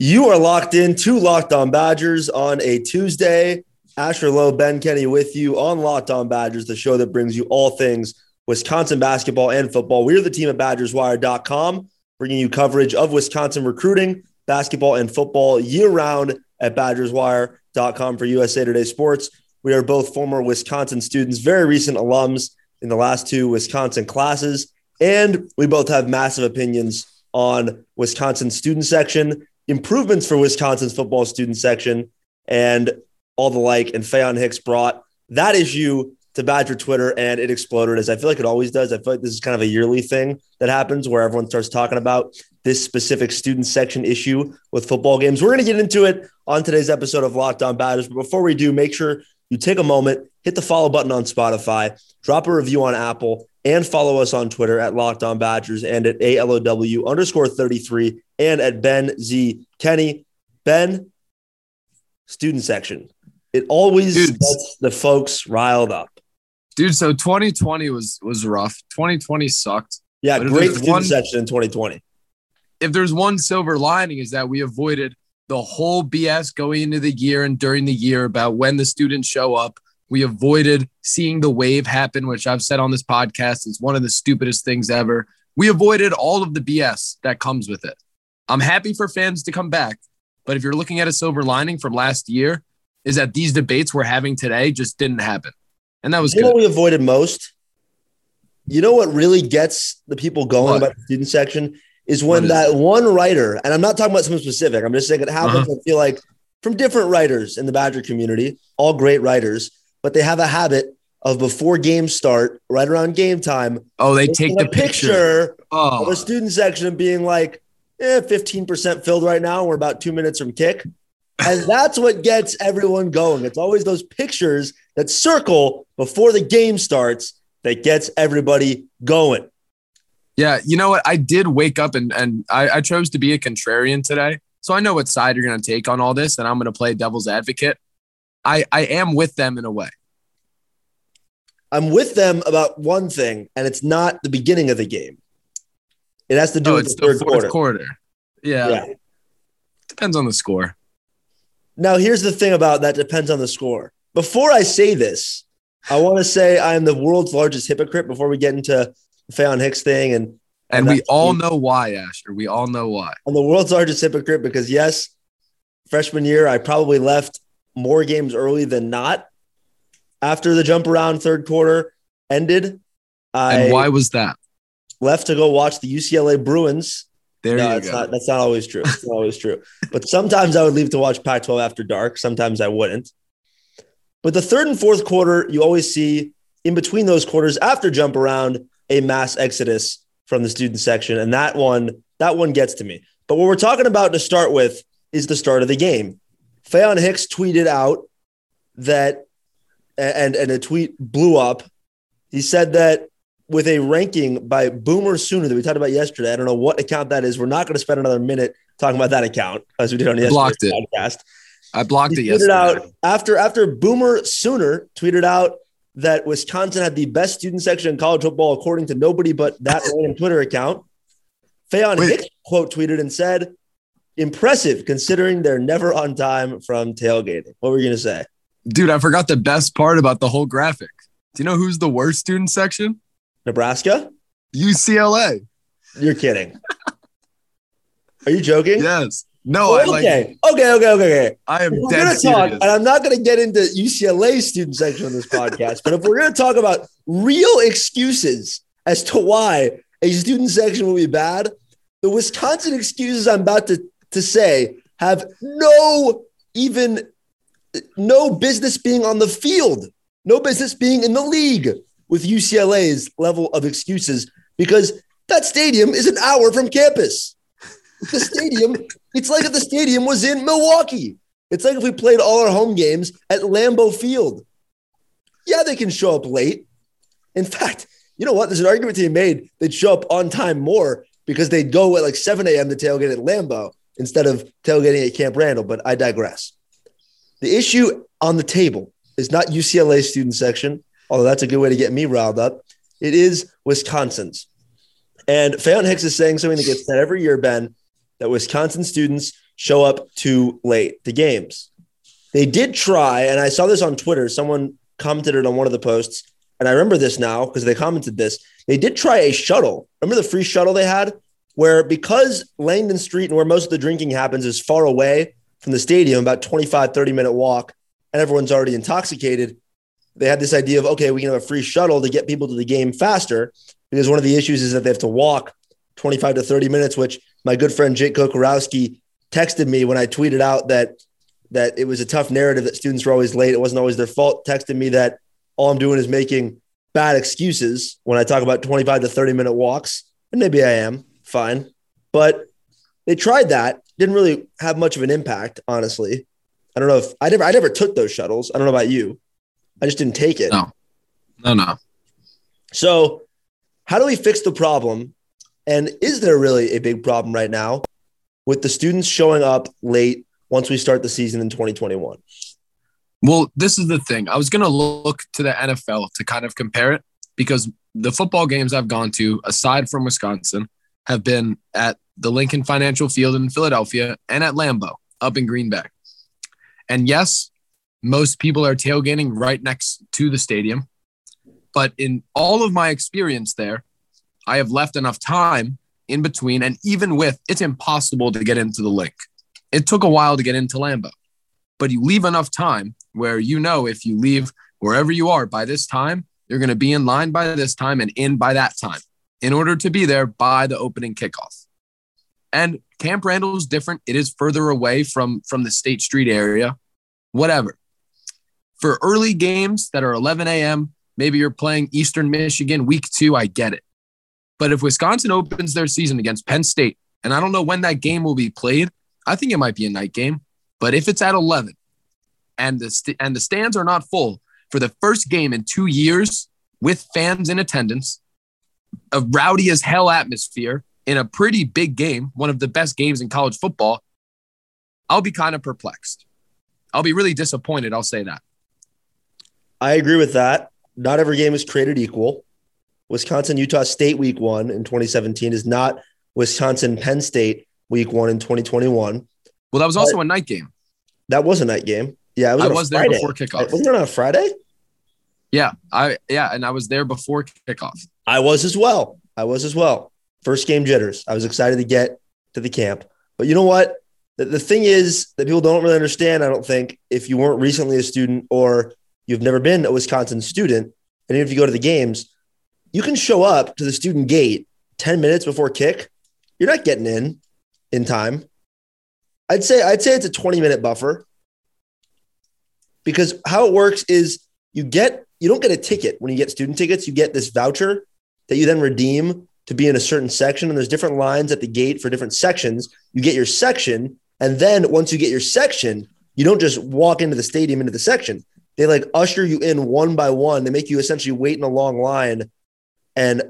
You are locked in to Locked On Badgers on a Tuesday. Asher Lowe, Ben Kenny with you on Locked On Badgers, the show that brings you all things Wisconsin basketball and football. We're the team at BadgersWire.com, bringing you coverage of Wisconsin recruiting, basketball, and football year round at BadgersWire.com for USA Today Sports. We are both former Wisconsin students, very recent alums in the last two Wisconsin classes, and we both have massive opinions on Wisconsin student section improvements for Wisconsin's football student section and all the like. And Faion Hicks brought that issue to Badger Twitter and it exploded as I feel like it always does. I feel like this is kind of a yearly thing that happens where everyone starts talking about this specific student section issue with football games. We're going to get into it on today's episode of Locked On Badgers. But before we do, make sure you take a moment, hit the follow button on Spotify, drop a review on Apple, and follow us on Twitter at Locked On Badgers and at ALOW underscore 33 and at Ben Z Kenny. Ben, student section. It always Dude. gets the folks riled up. Dude, so 2020 was was rough. 2020 sucked. Yeah, great student one, section in 2020. If there's one silver lining is that we avoided the whole BS going into the year and during the year about when the students show up. We avoided seeing the wave happen, which I've said on this podcast is one of the stupidest things ever. We avoided all of the BS that comes with it. I'm happy for fans to come back, but if you're looking at a silver lining from last year, is that these debates we're having today just didn't happen, and that was you good. know what we avoided most. You know what really gets the people going what? about the student section is when is that one writer, and I'm not talking about someone specific. I'm just saying it happens. Uh-huh. I feel like from different writers in the Badger community, all great writers, but they have a habit of before games start, right around game time. Oh, they take the picture, picture oh. of a student section being like, eh, 15% filled right now. We're about two minutes from kick. And that's what gets everyone going. It's always those pictures that circle before the game starts that gets everybody going. Yeah, you know what? I did wake up and, and I, I chose to be a contrarian today. So I know what side you're going to take on all this, and I'm going to play devil's advocate. I, I am with them in a way. I'm with them about one thing, and it's not the beginning of the game. It has to do oh, with the, the third quarter. quarter. Yeah. yeah. Depends on the score. Now, here's the thing about that depends on the score. Before I say this, I want to say I am the world's largest hypocrite before we get into the Faion Hicks thing. And, and we all know why, Asher. We all know why. I'm the world's largest hypocrite because, yes, freshman year, I probably left more games early than not after the jump around third quarter ended. I and why was that? Left to go watch the UCLA Bruins. There no, you go. Not, that's not always true. It's not always true. But sometimes I would leave to watch Pac 12 after dark. Sometimes I wouldn't. But the third and fourth quarter, you always see in between those quarters after jump around a mass exodus from the student section. And that one, that one gets to me. But what we're talking about to start with is the start of the game. Faion Hicks tweeted out that, and, and a tweet blew up. He said that with a ranking by Boomer Sooner that we talked about yesterday, I don't know what account that is. We're not going to spend another minute talking about that account as we did on yesterday's podcast. I blocked he it yesterday. Out after after Boomer Sooner tweeted out that Wisconsin had the best student section in college football according to nobody but that random Twitter account. Faion Hicks quote tweeted and said, impressive considering they're never on time from tailgating. What were you going to say? Dude, I forgot the best part about the whole graphic. Do you know who's the worst student section? Nebraska? UCLA. You're kidding. Are you joking? Yes. No, oh, I like okay. okay, okay, okay, okay. I am we're dead talk, and I'm not going to get into UCLA student section on this podcast, but if we're going to talk about real excuses as to why a student section will be bad, the Wisconsin excuses I'm about to to say have no even no business being on the field, no business being in the league with UCLA's level of excuses because that stadium is an hour from campus. The stadium, it's like if the stadium was in Milwaukee. It's like if we played all our home games at Lambeau Field. Yeah, they can show up late. In fact, you know what? There's an argument to be made they'd show up on time more because they'd go at like 7 a.m. to tailgate at Lambeau instead of tailgating at Camp Randall, but I digress. The issue on the table is not UCLA student section, although that's a good way to get me riled up. It is Wisconsin's. And Faion Hicks is saying something that gets said every year, Ben, that Wisconsin students show up too late to games. They did try, and I saw this on Twitter. Someone commented it on one of the posts, and I remember this now because they commented this. They did try a shuttle. Remember the free shuttle they had, where because Langdon Street and where most of the drinking happens is far away from the stadium, about 25, 30 minute walk, and everyone's already intoxicated. They had this idea of, okay, we can have a free shuttle to get people to the game faster because one of the issues is that they have to walk 25 to 30 minutes, which my good friend Jake Kokorowski texted me when I tweeted out that that it was a tough narrative that students were always late. It wasn't always their fault. Texted me that all I'm doing is making bad excuses when I talk about 25 to 30 minute walks. And maybe I am fine, but they tried that. Didn't really have much of an impact, honestly. I don't know if I never, I never took those shuttles. I don't know about you. I just didn't take it. No, no, no. So, how do we fix the problem? And is there really a big problem right now with the students showing up late once we start the season in 2021? Well, this is the thing. I was going to look to the NFL to kind of compare it because the football games I've gone to, aside from Wisconsin, have been at the Lincoln Financial Field in Philadelphia and at Lambeau up in Green Bay. And yes, most people are tailgating right next to the stadium. But in all of my experience there, I have left enough time in between. And even with, it's impossible to get into the Linc. It took a while to get into Lambeau, but you leave enough time where you know if you leave wherever you are by this time, you're going to be in line by this time and in by that time in order to be there by the opening kickoff. And Camp Randall is different. It is further away from from the State Street area. Whatever. For early games that are 11 a.m., maybe you're playing Eastern Michigan week two. I get it. But if Wisconsin opens their season against Penn State, and I don't know when that game will be played, I think it might be a night game. But if it's at 11 and the, st- and the stands are not full for the first game in two years with fans in attendance, a rowdy as hell atmosphere in a pretty big game, one of the best games in college football, I'll be kind of perplexed. I'll be really disappointed. I'll say that. I agree with that. Not every game is created equal. Wisconsin Utah State week one in 2017 is not Wisconsin Penn State week one in 2021. Well, that was also but a night game. That was a night game. Yeah, was I was there before kickoff. Wasn't it on a Friday? Yeah, I yeah, and I was there before kickoff. I was as well. I was as well. First game jitters. I was excited to get to the camp. But you know what? The, the thing is that people don't really understand, I don't think, if you weren't recently a student or you've never been a Wisconsin student, and even if you go to the games, you can show up to the student gate 10 minutes before kick. You're not getting in in time. I'd say I'd say it's a 20 minute buffer. Because how it works is you get you don't get a ticket when you get student tickets, you get this voucher that you then redeem to be in a certain section and there's different lines at the gate for different sections. You get your section and then once you get your section, you don't just walk into the stadium into the section. They like usher you in one by one. They make you essentially wait in a long line and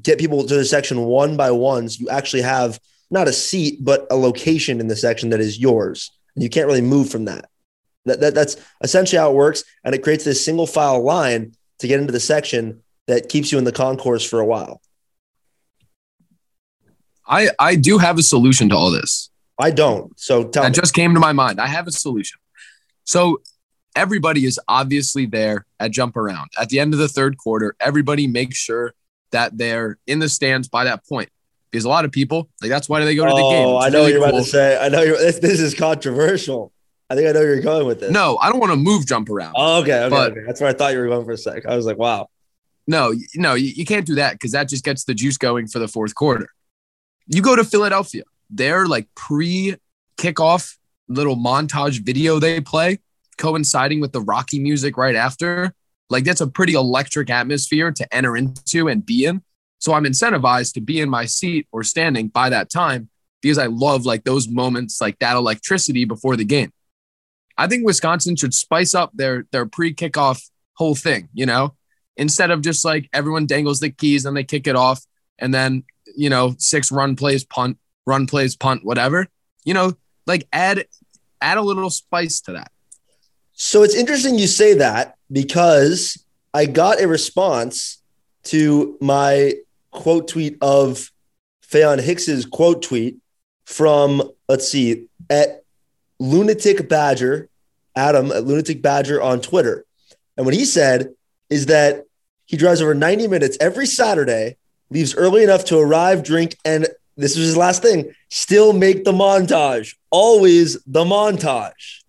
get people to the section one by one. So you actually have not a seat, but a location in the section that is yours. And you can't really move from that. That, that. That's essentially how it works. And it creates this single file line to get into the section that keeps you in the concourse for a while. I, I do have a solution to all this. I don't. So tell that me. just came to my mind. I have a solution. So everybody is obviously there at jump around. At the end of the third quarter, everybody makes sure that they're in the stands by that point. Because a lot of people, like that's why they go to the game. Oh, I know really you're cool. about to say. I know you're, this, this is controversial. I think I know you're going with this. No, I don't want to move jump around. Oh, okay, okay, but, okay. That's where I thought you were going for a sec. I was like, wow. No, no, you, you can't do that because that just gets the juice going for the fourth quarter. You go to Philadelphia, their like pre kickoff little montage video they play, coinciding with the Rocky music right after. Like that's a pretty electric atmosphere to enter into and be in. So I'm incentivized to be in my seat or standing by that time because I love like those moments, like that electricity before the game. I think Wisconsin should spice up their their pre-kickoff whole thing, you know, instead of just like everyone dangles the keys and they kick it off and then, you know, six run plays, punt, run plays, punt, whatever. You know, like add add a little spice to that. So it's interesting you say that because I got a response to my quote tweet of Faion Hicks's quote tweet from, let's see, at Lunatic Badger, Adam at Lunatic Badger on Twitter. And what he said is that he drives over 90 minutes every Saturday, leaves early enough to arrive, drink, and this was his last thing still make the montage. Always the montage.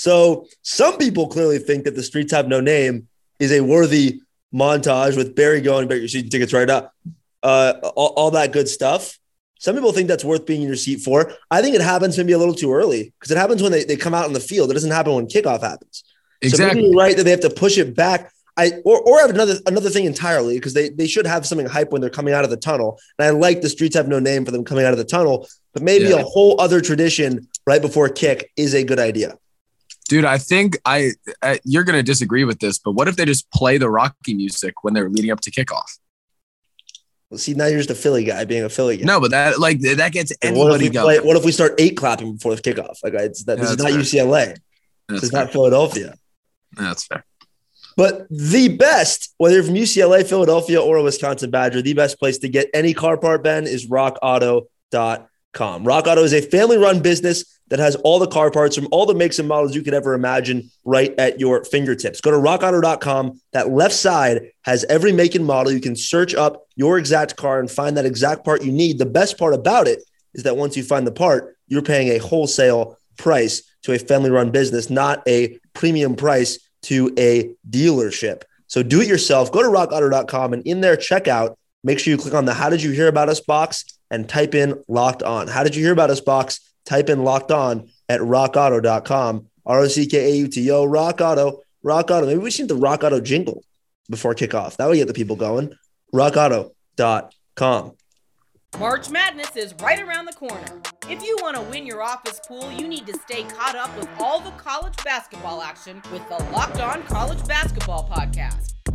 So some people clearly think that the streets have no name is a worthy montage with Barry going, bet your season tickets right up, uh, all, all that good stuff. Some people think that's worth being in your seat for. I think it happens maybe a little too early because it happens when they, they come out in the field. It doesn't happen when kickoff happens. Exactly. So maybe right that they have to push it back. I or or have another another thing entirely because they they should have something hype when they're coming out of the tunnel. And I like the streets have no name for them coming out of the tunnel, but maybe Yeah. a whole other tradition right before kick is a good idea. Dude, I think I, uh you're going to disagree with this, but what if they just play the Rocky music when they're leading up to kickoff? Well, see, now you're just a Philly guy being a Philly guy. No, but that like that gets And what if anybody we play, what if we start eight clapping before the kickoff? Like it's that this is not fair. UCLA. This is fair. not Philadelphia. That's fair. But the best, whether from UCLA, Philadelphia, or a Wisconsin Badger, the best place to get any car part, Ben, is rockauto.com. Rock Auto is a family run business that has all the car parts from all the makes and models you could ever imagine right at your fingertips. Go to rockauto.com. That left side has every make and model. You can search up your exact car and find that exact part you need. The best part about it is that once you find the part, you're paying a wholesale price to a family run business, not a premium price to a dealership. So do it yourself. Go to rockauto.com and in their checkout, make sure you click on the How Did You Hear About Us box and type in locked on. How did you hear about us box? Type in locked on at rockauto.com. R O C K A U T O, Rock Auto, Rock Auto. Maybe we should need the Rock Auto jingle before kickoff. That would get the people going. RockAuto.com. March Madness is right around the corner. If you want to win your office pool, you need to stay caught up with all the college basketball action with the Locked On College Basketball Podcast.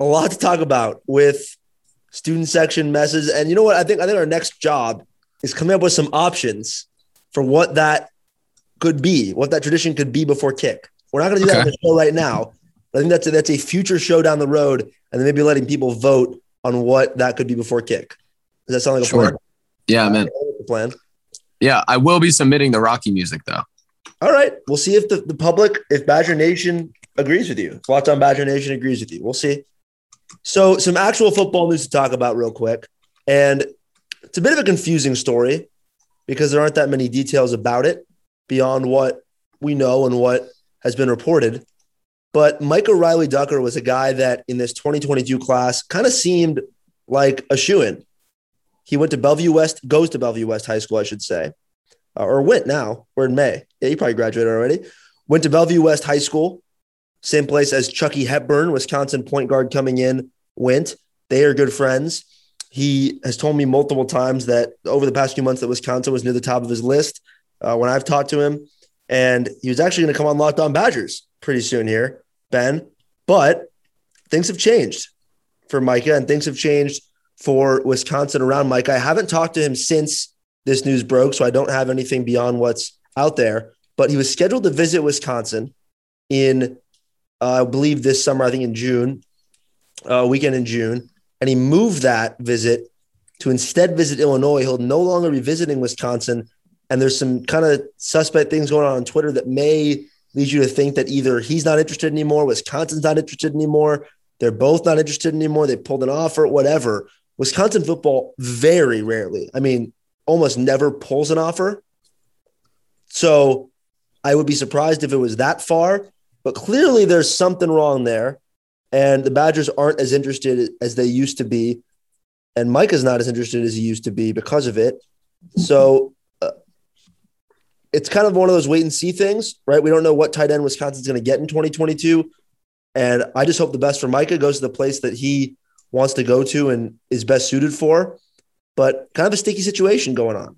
a lot to talk about with student section messes. And you know what? I think I think our next job is coming up with some options for what that could be, what that tradition could be before kick. We're not going to do that on the show right now. But I think that's a, that's a future show down the road, and then maybe letting people vote on what that could be before kick. Does that sound like a Sure. plan? Yeah, man. Plan. Yeah, I will be submitting the Rocky music though. All right. We'll see if the, the public, if Badger Nation agrees with you. If Locked on Badger Nation agrees with you. We'll see. So, some actual football news to talk about real quick. And it's a bit of a confusing story because there aren't that many details about it beyond what we know and what has been reported. But Micah Riley-Ducker was a guy that in this 2022 class kind of seemed like a shoe in. He went to Bellevue West, goes to Bellevue West High School, I should say, uh, or went now. We're in May. Yeah, he probably graduated already. Went to Bellevue West High School, same place as Chucky Hepburn, Wisconsin point guard coming in, went. They are good friends. He has told me multiple times that over the past few months that Wisconsin was near the top of his list uh, when I've talked to him. And he was actually going to come on Locked On Badgers pretty soon here, Ben. But things have changed for Micah and things have changed for Wisconsin around Micah. I haven't talked to him since this news broke, so I don't have anything beyond what's out there. But he was scheduled to visit Wisconsin in, uh, I believe, this summer, I think in June, uh, weekend in June. And he moved that visit to instead visit Illinois. He'll no longer be visiting Wisconsin. And there's some kind of suspect things going on on Twitter that may lead you to think that either he's not interested anymore, Wisconsin's not interested anymore, they're both not interested anymore, they pulled an offer, whatever. Wisconsin football very rarely, I mean, almost never pulls an offer. So I would be surprised if it was that far, but clearly there's something wrong there. And the Badgers aren't as interested as they used to be. And Micah is not as interested as he used to be because of it. So uh, it's kind of one of those wait and see things, right? We don't know what tight end Wisconsin's going to get in 2022. And I just hope the best for Micah goes to the place that he wants to go to and is best suited for. But kind of a sticky situation going on.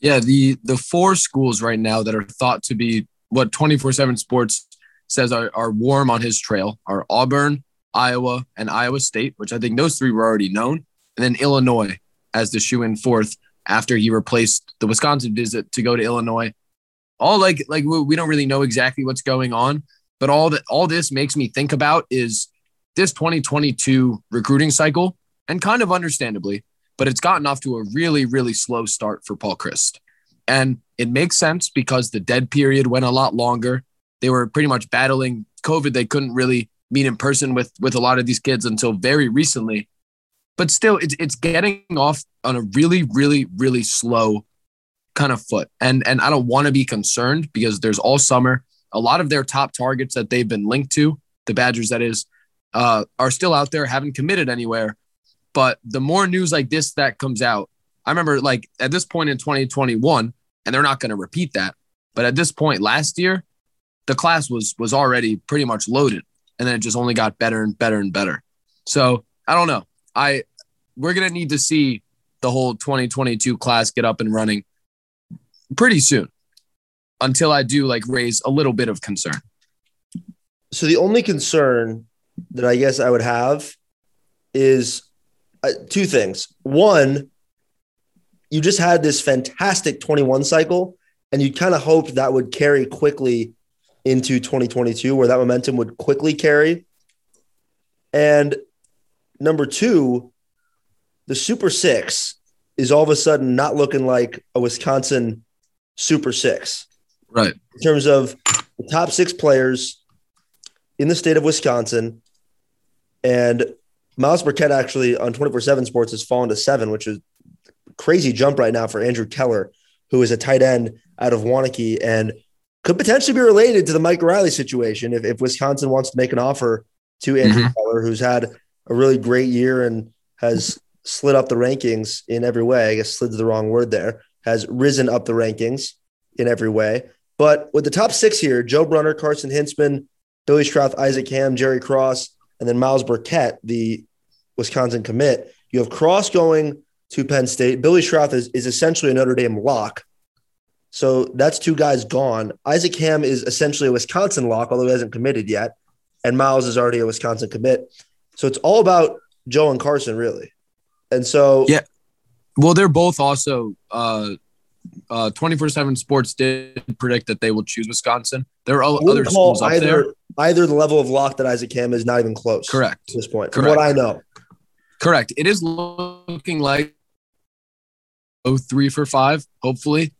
Yeah, the the four schools right now that are thought to be what 24/7 Sports says are, are warm on his trail are Auburn, Iowa, and Iowa State, which I think those three were already known, and then Illinois as the shoe in fourth after he replaced the Wisconsin visit to go to Illinois. All like like we don't really know exactly what's going on, but all that all this makes me think about is this 2022 recruiting cycle, and kind of understandably, but it's gotten off to a really really slow start for Paul Chryst, and it makes sense because the dead period went a lot longer. They were pretty much battling COVID. They couldn't really meet in person with with a lot of these kids until very recently. But still it's it's getting off on a really really really slow kind of foot. And and i don't want to be concerned because there's all summer a lot of their top targets that they've been linked to the badgers that is uh, are still out there haven't committed anywhere. But the more news like this that comes out i remember like at this point in 2021 and they're not going to repeat that but at this point last year the class was was already pretty much loaded and then it just only got better and better and better so i don't know I we're gonna need to see the whole 2022 class get up and running pretty soon until I do like raise a little bit of concern. So the only concern that I guess I would have is uh, two things. One, you just had this fantastic 21 cycle, and you kind of hoped that would carry quickly into 2022, where that momentum would quickly carry. And Number two, the Super Six is all of a sudden not looking like a Wisconsin Super Six. Right. In terms of the top six players in the state of Wisconsin. And Myles Burkett actually on 24 7 Sports has fallen to seven, which is crazy jump right now for Andrew Keller, who is a tight end out of Waunakee and could potentially be related to the Micah Riley situation if, if Wisconsin wants to make an offer to Andrew mm-hmm. Keller, who's had a really great year and has slid up the rankings in every way. I guess slid's the wrong word there. Has risen up the rankings in every way. But with the top six here, Joe Brunner, Carson Hinzman, Billy Schrauth, Isaac Hamm, Jerry Cross, and then Myles Burkett, the Wisconsin commit. You have Cross going to Penn State. Billy Schrauth is, is essentially a Notre Dame lock. So that's two guys gone. Isaac Hamm is essentially a Wisconsin lock, although he hasn't committed yet. And Myles is already a Wisconsin commit. So it's all about Joe and Carson, really. And so, yeah. Well, they're both also uh, uh, 24 7 Sports did predict that they will choose Wisconsin. There are other schools up either, there. Either the level of lock that Isaac Hamm is not even close. Correct. At this point, Correct. from what I know. Correct. It is looking like oh three for five, hopefully.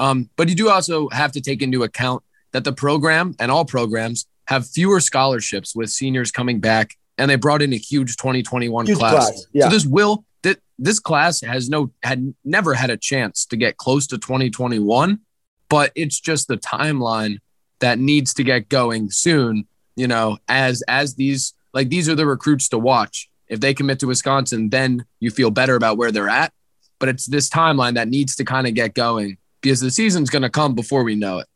Um, but you do also have to take into account that the program and all programs have fewer scholarships with seniors coming back and they brought in a huge 2021 huge class. class. Yeah. So this will that this class has no had never had a chance to get close to 2021, but it's just the timeline that needs to get going soon. You know, as as these like these are the recruits to watch. If they commit to Wisconsin, then you feel better about where they're at. But it's this timeline that needs to kind of get going because the season's going to come before we know it.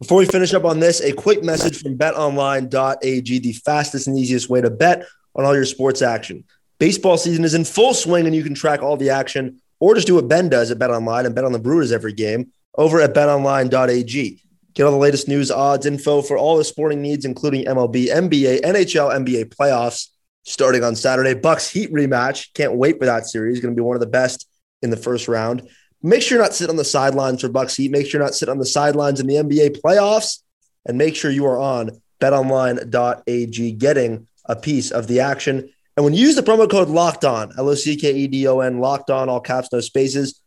Before we finish up on this, a quick message from betonline.ag, the fastest and easiest way to bet on all your sports action. Baseball season is in full swing, and you can track all the action or just do what Ben does at BetOnline and bet on the Brewers every game over at betonline.ag. Get all the latest news, odds, info for all the sporting needs, including MLB, NBA, NHL, NBA playoffs starting on Saturday. Bucks Heat rematch. Can't wait for that series. Going to be one of the best in the first round. Make sure you're not sitting on the sidelines for Bucks Heat. Make sure you're not sitting on the sidelines in the NBA playoffs. And make sure you are on betonline.ag getting a piece of the action. And when you use the promo code locked on, L O C K E D O N, locked on, all caps, no spaces.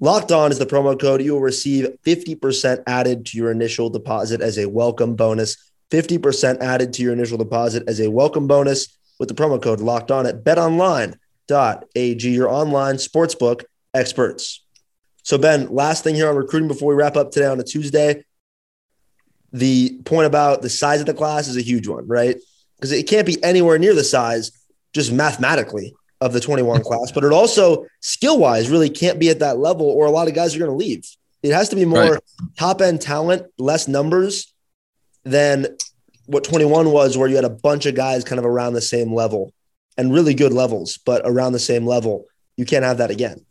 Locked on is the promo code. You will receive 50% added to your initial deposit as a welcome bonus. 50% added to your initial deposit as a welcome bonus with the promo code locked on at betonline.ag, your online sportsbook experts. So, Ben, last thing here on recruiting before we wrap up today on a Tuesday. The point about the size of the class is a huge one, right? Because it can't be anywhere near the size, just mathematically, of the 21 class, but it also skill wise really can't be at that level, or a lot of guys are going to leave. It has to be more right. top end talent, less numbers than what 21 was, where you had a bunch of guys kind of around the same level and really good levels, but around the same level. You can't have that again.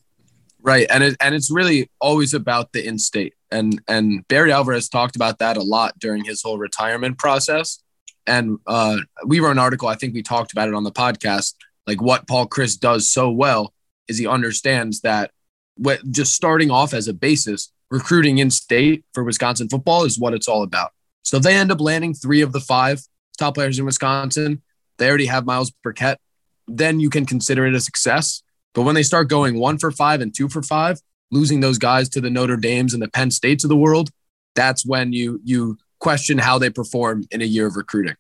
Right, and it, and it's really always about the in-state, and and Barry Alvarez talked about that a lot during his whole retirement process. And uh, we wrote an article. I think we talked about it on the podcast. Like what Paul Chryst does so well is he understands that what just starting off as a basis, recruiting in state for Wisconsin football is what it's all about. So they end up landing three of the five top players in Wisconsin. They already have Myles Burkett. Then you can consider it a success. But when they start going one for five and two for five, losing those guys to the Notre Dames and the Penn States of the world, that's when you you question how they perform in a year of recruiting.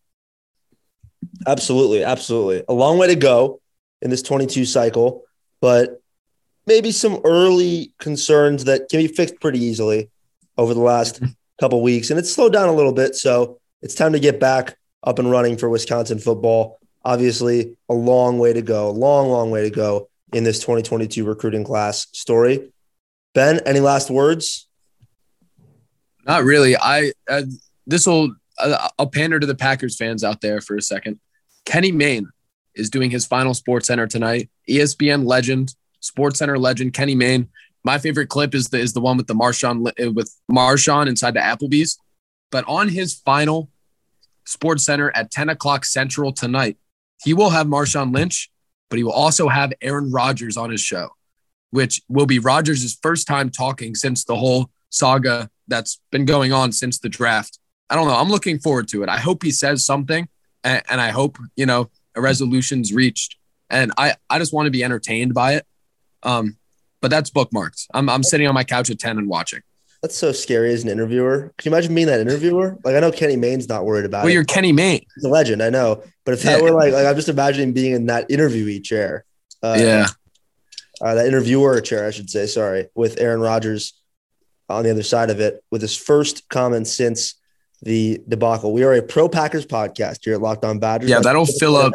Absolutely, absolutely. A long way to go in this 22 cycle, but maybe some early concerns that can be fixed pretty easily over the last couple weeks and it's slowed down a little bit, so it's time to get back up and running for Wisconsin football. Obviously, a long way to go, long long way to go in this 2022 recruiting class story. Ben, any last words? Not really. I uh, this will uh, I'll pander to the Packers fans out there for a second. Kenny Mayne is doing his final Sports Center tonight. ESPN legend, Sports Center legend Kenny Mayne. My favorite clip is the is the one with the Marshawn uh, with Marshawn inside the Applebee's. But on his final Sports Center at 10 o'clock Central tonight, he will have Marshawn Lynch but he will also have Aaron Rodgers on his show, which will be Rodgers' first time talking since the whole saga that's been going on since the draft. I don't know. I'm looking forward to it. I hope he says something and, and I hope, you know, a resolution's reached. And I, I just want to be entertained by it. Um, but that's bookmarked. I'm, I'm sitting on my couch at 10 and watching. That's so scary as an interviewer. Can you imagine being that interviewer? Like I know Kenny Mayne's not worried about well, it. Well, you're Kenny Mayne. He's a legend, I know. But if that yeah. were like, like I'm just imagining being in that interviewee chair. Uh, yeah. Uh, that interviewer chair, I should say. Sorry, with Aaron Rodgers on the other side of it, with his first comment since the debacle. We are a pro Packers podcast here at Locked On Badgers. Yeah, that'll fill up.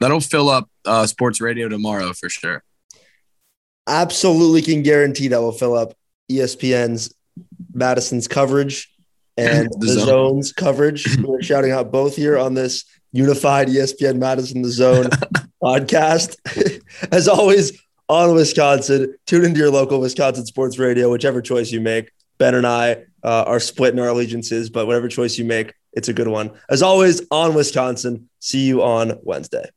That'll fill up uh, sports radio tomorrow for sure. Absolutely can guarantee that will fill up ESPN's Madison's coverage and the, the zone. zone's coverage. We're shouting out both here on this unified ESPN Madison the Zone podcast. As always, on Wisconsin, tune into your local Wisconsin sports radio, whichever choice you make. Ben and I uh, are splitting our allegiances, but whatever choice you make, it's a good one. As always, on Wisconsin. See you on Wednesday.